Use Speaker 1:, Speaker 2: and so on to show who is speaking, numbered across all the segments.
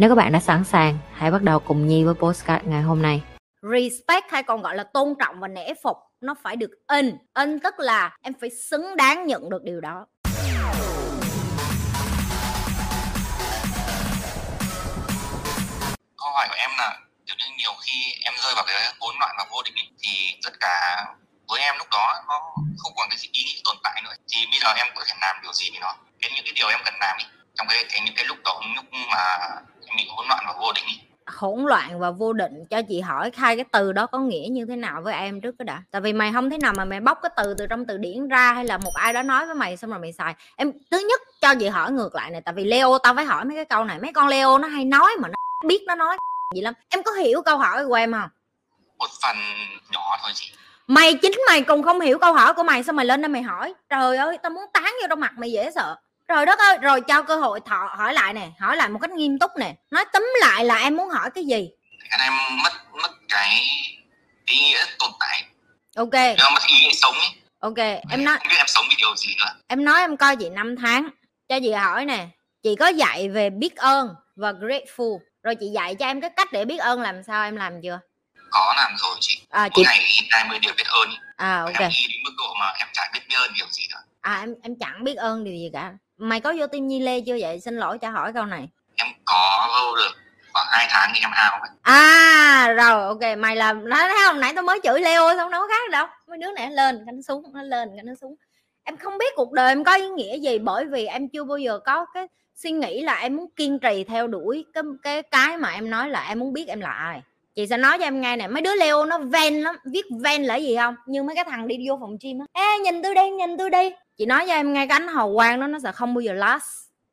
Speaker 1: Nếu các bạn đã sẵn sàng, hãy bắt đầu cùng Nhi với postcard ngày hôm nay.
Speaker 2: respect hay còn gọi là tôn trọng và nể phục nó phải được in. In tức là em phải xứng đáng nhận được điều đó.
Speaker 3: Câu hỏi của em là kiểu như nhiều khi em rơi vào cái hỗn loạn và vô định ấy, thì tất cả với em lúc đó nó không còn cái ý nghĩ tồn tại nữa. Thì bây giờ em có thể làm điều gì với nó? Cái những cái điều em cần làm ấy, trong cái, cái những cái lúc đó lúc mà bị hỗn loạn và vô định
Speaker 2: hỗn loạn và vô định cho chị hỏi hai cái từ đó có nghĩa như thế nào với em trước cái đã? Tại vì mày không thể nào mà mày bóc cái từ từ trong từ điển ra hay là một ai đó nói với mày xong rồi mày xài. Em thứ nhất cho chị hỏi ngược lại này tại vì leo tao phải hỏi mấy cái câu này. Mấy con leo nó hay nói mà nó biết nó nói gì lắm. Em có hiểu câu hỏi của em không?
Speaker 3: Một phần nhỏ thôi chị.
Speaker 2: Mày chính mày còn không hiểu câu hỏi của mày sao mày lên đây mày hỏi? Trời ơi tao muốn tán vô trong mặt mày dễ sợ trời đất ơi rồi cho cơ hội thọ hỏi lại nè hỏi lại một cách nghiêm túc nè. Nói tấm lại là em muốn hỏi cái gì?
Speaker 3: Thế em mất mất cái ý nghĩa tồn tại.
Speaker 2: Ok.
Speaker 3: Em mất ý nghĩa sống ấy.
Speaker 2: Ok em nói
Speaker 3: không biết em sống vì điều gì nữa.
Speaker 2: em nói em coi chị 5 tháng. Cho chị hỏi nè chị có dạy về biết ơn và grateful. Rồi chị dạy cho em cái cách để biết ơn làm sao em làm chưa?
Speaker 3: Có làm rồi chị.
Speaker 2: À
Speaker 3: mỗi
Speaker 2: chị
Speaker 3: ngày 20 điều biết ơn.
Speaker 2: À ok.
Speaker 3: em đi đến mức độ mà em chả biết biết ơn điều gì nữa.
Speaker 2: À em em chẳng biết ơn điều gì cả mày có vô tim nhi lê chưa vậy? Xin lỗi cho hỏi câu này.
Speaker 3: Em có vô được khoảng 2 tháng thì em ao rồi.
Speaker 2: à rồi ok. Mày làm nói thấy không? Nãy tao mới chửi leo xong có khác đâu. Mấy đứa này nó lên cái nó xuống nó lên cái nó xuống. Em không biết cuộc đời em có ý nghĩa gì bởi vì em chưa bao giờ có cái suy nghĩ là em muốn kiên trì theo đuổi cái cái cái mà em nói là em muốn biết em là ai chị sẽ nói cho em nghe nè, mấy đứa leo nó ven lắm, viết ven là gì không? Như mấy cái thằng đi vô phòng gym á. Ê, nhìn tôi đi, nhìn tôi đi. Chị nói cho em nghe cái ánh hào quang đó, nó sẽ không bao giờ last.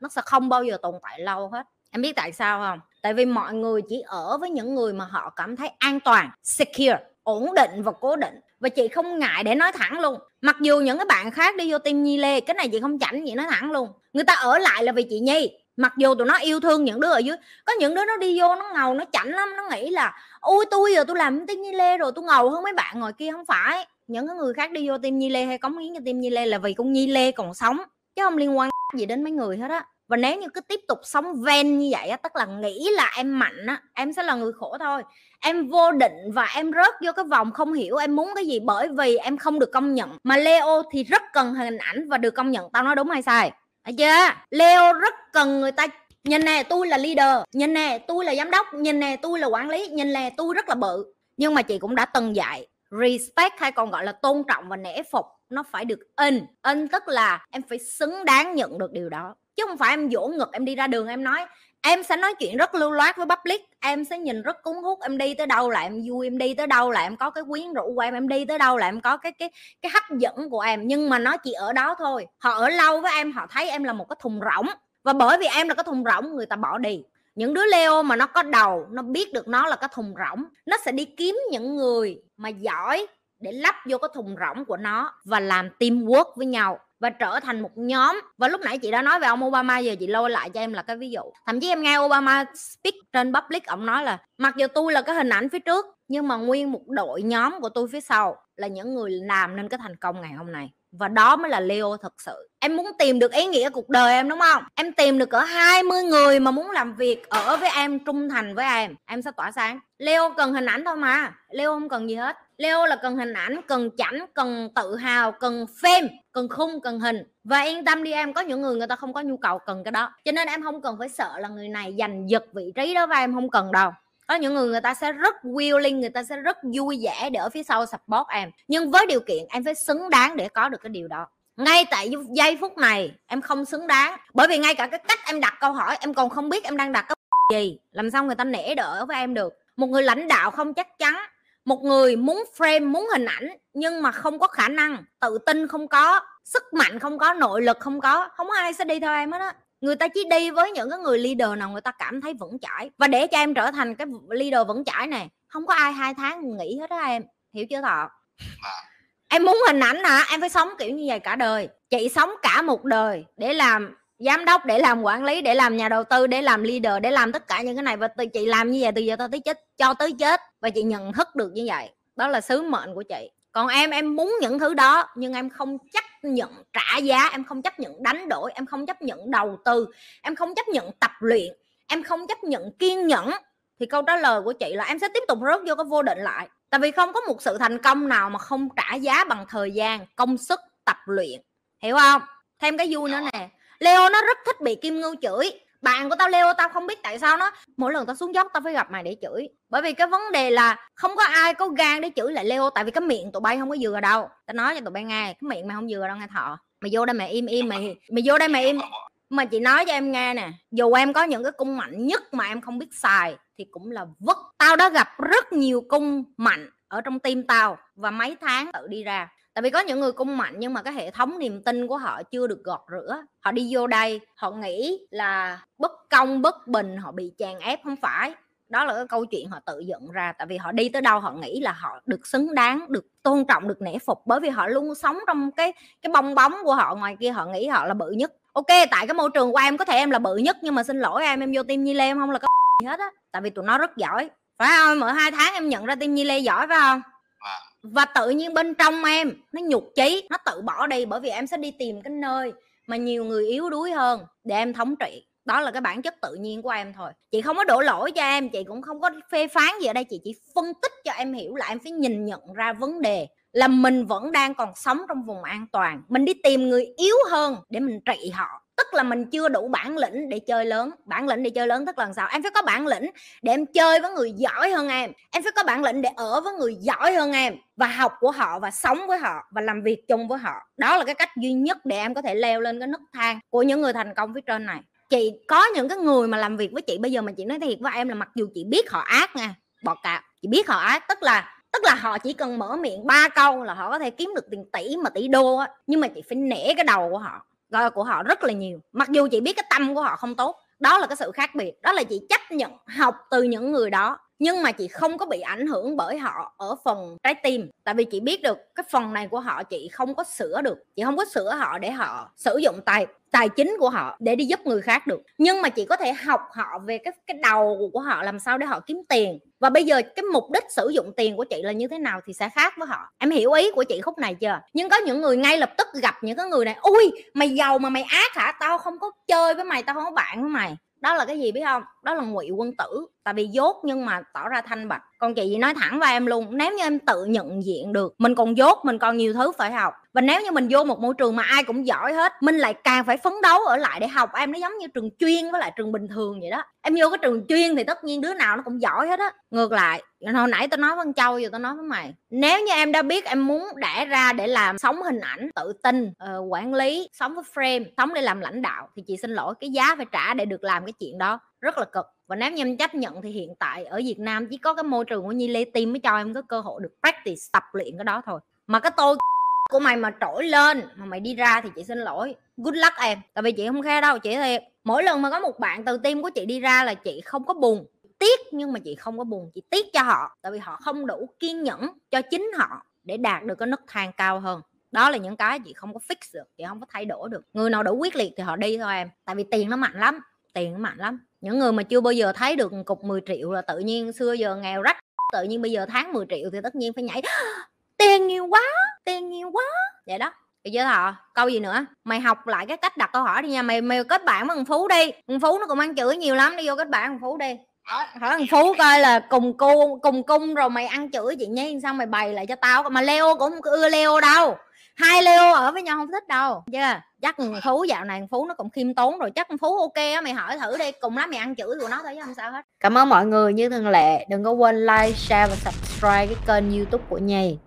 Speaker 2: Nó sẽ không bao giờ tồn tại lâu hết. Em biết tại sao không? Tại vì mọi người chỉ ở với những người mà họ cảm thấy an toàn, secure, ổn định và cố định. Và chị không ngại để nói thẳng luôn. Mặc dù những cái bạn khác đi vô team nhi lê, cái này chị không chảnh chị nói thẳng luôn. Người ta ở lại là vì chị nhi mặc dù tụi nó yêu thương những đứa ở dưới, có những đứa nó đi vô nó ngầu, nó chảnh lắm, nó nghĩ là, ôi, tôi giờ tôi làm tim nhi lê rồi, tôi ngầu hơn mấy bạn ngồi kia. Không phải, những người khác đi vô tim nhi lê hay cống hiến cho tim nhi lê là vì con nhi lê còn sống, chứ không liên quan gì đến mấy người hết á. Và nếu như cứ tiếp tục sống ven như vậy á, tức là nghĩ là em mạnh á, em sẽ là người khổ thôi. Em vô định và em rớt vô cái vòng không hiểu em muốn cái gì bởi vì em không được công nhận. Mà leo thì rất cần hình ảnh và được công nhận tao nói đúng hay sai thấy chưa? Leo rất cần người ta. Nhìn nè, tôi là leader. Nhìn nè, tôi là giám đốc. Nhìn nè, tôi là quản lý. Nhìn nè, tôi rất là bự. Nhưng mà chị cũng đã từng dạy, respect hay còn gọi là tôn trọng và nể phục, nó phải được in. In tức là em phải xứng đáng nhận được điều đó chứ không phải em vỗ ngực em đi ra đường em nói, em sẽ nói chuyện rất lưu loát với public, em sẽ nhìn rất cuốn hút, em đi tới đâu là em vui, em đi tới đâu là em có cái quyến rũ của em em đi tới đâu là em có cái cái cái hấp dẫn của em. Nhưng mà nó chỉ ở đó thôi. Họ ở lâu với em, họ thấy em là một cái thùng rỗng. Và bởi vì em là cái thùng rỗng, người ta bỏ đi. Những đứa leo mà nó có đầu, nó biết được nó là cái thùng rỗng, nó sẽ đi kiếm những người mà giỏi để lắp vô cái thùng rỗng của nó và làm teamwork với nhau và trở thành một nhóm. Và lúc nãy chị đã nói về ông Obama, giờ chị lôi lại cho em là cái ví dụ. Thậm chí em nghe Obama speak trên public, ông nói là, mặc dù tôi là cái hình ảnh phía trước, nhưng mà nguyên một đội nhóm của tôi phía sau là những người làm nên cái thành công ngày hôm nay và đó mới là Leo thật sự. Em muốn tìm được ý nghĩa cuộc đời em, đúng không? Em tìm được cỡ 20 người mà muốn làm việc ở với em, trung thành với em. Em sẽ tỏa sáng. Leo cần hình ảnh thôi mà. Leo không cần gì hết. Leo là cần hình ảnh, cần chảnh, cần tự hào, cần fame cần khung, cần hình. Và yên tâm đi em, có những người người ta không có nhu cầu cần cái đó. Cho nên em không cần phải sợ là người này giành giật vị trí đó và em không cần đâu có những người người ta sẽ rất willing, người ta sẽ rất vui vẻ để ở phía sau support em. Nhưng với điều kiện em phải xứng đáng để có được cái điều đó. Ngay tại giây phút này, em không xứng đáng. Bởi vì ngay cả cái cách em đặt câu hỏi, em còn không biết em đang đặt cái gì. Làm sao người ta nể đỡ với em được? Một người lãnh đạo không chắc chắn. Một người muốn frame, muốn hình ảnh, nhưng mà không có khả năng. Tự tin không có, sức mạnh không có, nội lực không có. Không có ai sẽ đi theo em hết á người ta chỉ đi với những cái người leader nào người ta cảm thấy vững chãi. Và để cho em trở thành cái leader vững chãi này không có ai hai tháng nghỉ hết á em. Hiểu chưa thọ?
Speaker 3: Vâng.
Speaker 2: em muốn hình ảnh hả? Em phải sống kiểu như vậy cả đời. Chị sống cả một đời để làm giám đốc để làm quản lý để làm nhà đầu tư để làm leader để làm tất cả những cái này. Và từ chị làm như vậy từ giờ tới chết cho tới chết. Và chị nhận thức được như vậy. Đó là sứ mệnh của chị còn em em muốn những thứ đó nhưng em không chấp nhận trả giá em không chấp nhận đánh đổi em không chấp nhận đầu tư em không chấp nhận tập luyện em không chấp nhận kiên nhẫn thì câu trả lời của chị là em sẽ tiếp tục rớt vô cái vô định lại. Tại vì không có một sự thành công nào mà không trả giá bằng thời gian công sức tập luyện. Hiểu không? Thêm cái vui nữa nè. Leo nó rất thích bị kim ngưu chửi bạn của tao leo, tao không biết tại sao nó, mỗi lần tao xuống dốc tao phải gặp mày để chửi. Bởi vì cái vấn đề là không có ai có gan để chửi lại leo, tại vì cái miệng tụi bay không có vừa đâu. Tao nói cho tụi bay nghe, cái miệng mày không vừa đâu nghe thọ. Mày vô đây mày im im, mày mày vô đây mày im. Mà chị nói cho em nghe nè, dù em có những cái cung mạnh nhất mà em không biết xài, thì cũng là vất. Tao đã gặp rất nhiều cung mạnh ở trong tim tao và mấy tháng tự đi ra. Tại vì có những người cung mạnh nhưng mà cái hệ thống niềm tin của họ chưa được gọt rửa. Họ đi vô đây, họ nghĩ là bất công, bất bình, họ bị chèn ép, không phải. Đó là cái câu chuyện họ tự dựng ra. Tại vì họ đi tới đâu, họ nghĩ là họ được xứng đáng, được tôn trọng, được nể phục. Bởi vì họ luôn sống trong cái cái bong bóng của họ. Ngoài kia họ nghĩ họ là bự nhất. Ok, tại cái môi trường của em có thể em là bự nhất, nhưng mà xin lỗi em em vô tim nhi lê, em không là có gì hết á. Tại vì tụi nó rất giỏi phải không? Ở hai tháng em nhận ra tim nhi lê giỏi phải không?
Speaker 3: Vâng.
Speaker 2: và tự nhiên bên trong em nó nhục chí nó tự bỏ đi bởi vì em sẽ đi tìm cái nơi mà nhiều người yếu đuối hơn để em thống trị. Đó là cái bản chất tự nhiên của em thôi. Chị không có đổ lỗi cho em chị cũng không có phê phán gì ở đây chị chỉ phân tích cho em hiểu là em phải nhìn nhận ra vấn đề là mình vẫn đang còn sống trong vùng an toàn. Mình đi tìm người yếu hơn để mình trị họ tức là mình chưa đủ bản lĩnh để chơi lớn. Bản lĩnh để chơi lớn tức là sao? Em phải có bản lĩnh để em chơi với người giỏi hơn em. Em phải có bản lĩnh để ở với người giỏi hơn em và học của họ và sống với họ và làm việc chung với họ. Đó là cái cách duy nhất để em có thể leo lên cái nấc thang của những người thành công phía trên này. Chị có những cái người mà làm việc với chị, bây giờ mà chị nói thiệt với em là mặc dù chị biết họ ác nha, bọt cạp, chị biết họ ác, tức là tức là họ chỉ cần mở miệng ba câu là họ có thể kiếm được tiền tỷ mà tỷ đô á, nhưng mà chị phải nể cái đầu của họ của họ rất là nhiều. Mặc dù chị biết cái tâm của họ không tốt, đó là cái sự khác biệt. Đó là chị chấp nhận học từ những người đó nhưng mà chị không có bị ảnh hưởng bởi họ ở phần trái tim. Tại vì chị biết được cái phần này của họ, chị không có sửa được. Chị không có sửa họ để họ sử dụng tài tài chính của họ để đi giúp người khác được. Nhưng mà chị có thể học họ về cái cái đầu của họ, làm sao để họ kiếm tiền. Và bây giờ cái mục đích sử dụng tiền của chị là như thế nào thì sẽ khác với họ. Em hiểu ý của chị khúc này chưa? Nhưng có những người ngay lập tức gặp những cái người này, ui, mày giàu mà mày ác hả? Tao không có chơi với mày, tao không có bạn với mày đó là cái gì biết không? Đó là ngụy quân tử. Tại vì dốt nhưng mà tỏ ra thanh bạch. Còn chị nói thẳng với em luôn, nếu như em tự nhận diện được, mình còn dốt, mình còn nhiều thứ phải học. Và nếu như mình vô một môi trường mà ai cũng giỏi hết, mình lại càng phải phấn đấu ở lại để học. Em nó giống như trường chuyên với lại trường bình thường vậy đó. Em vô cái trường chuyên thì tất nhiên đứa nào nó cũng giỏi hết á. Ngược lại hồi nãy tao nói với châu giờ tao nói với mày nếu như em đã biết em muốn đẻ ra để làm sống hình ảnh tự tin uh, quản lý sống với frame sống để làm lãnh đạo thì chị xin lỗi cái giá phải trả để được làm cái chuyện đó. Rất là cực. Và nếu như em chấp nhận thì hiện tại ở Việt Nam chỉ có cái môi trường của Nhi Lê Tim mới cho em có cơ hội được practice tập luyện cái đó thôi. Mà cái tôi của mày mà trỗi lên mà mày đi ra thì chị xin lỗi. Good luck em. Tại vì chị không khe đâu chị thiệt. Mỗi lần mà có một bạn từ tim của chị đi ra là chị không có buồn tiếc, nhưng mà chị không có buồn, chị tiếc cho họ, tại vì họ không đủ kiên nhẫn cho chính họ để đạt được cái nấc thang cao hơn. Đó là những cái chị không có fix được, chị không có thay đổi được. Người nào đủ quyết liệt thì họ đi thôi em, tại vì tiền nó mạnh lắm, tiền nó mạnh lắm. Những người mà chưa bao giờ thấy được cục 10 triệu là tự nhiên xưa giờ nghèo rách, tự nhiên bây giờ tháng 10 triệu thì tất nhiên phải nhảy tiền nhiều quá, tiền nhiều quá. Vậy đó. Thì chưa họ câu gì nữa? Mày học lại cái cách đặt câu hỏi đi nha, mày mày kết bạn với thằng phú đi. Thằng phú nó cũng ăn chửi nhiều lắm, đi vô kết bạn thằng phú đi hỏi thằng phú coi là cùng cô cùng cung rồi mày ăn chửi chị nhé sao mày bày lại cho tao. Mà leo cũng không ưa leo đâu. Hai leo ở với nhau không thích đâu. Chưa yeah. chắc thằng phú dạo này thằng phú nó cũng khiêm tốn rồi. Chắc thằng phú ok á mày hỏi thử đi. Cùng lắm mày ăn chửi của nó thôi chứ không sao hết. Cảm ơn mọi người. Như thường lệ đừng có quên like share và subscribe cái kênh youtube của nhì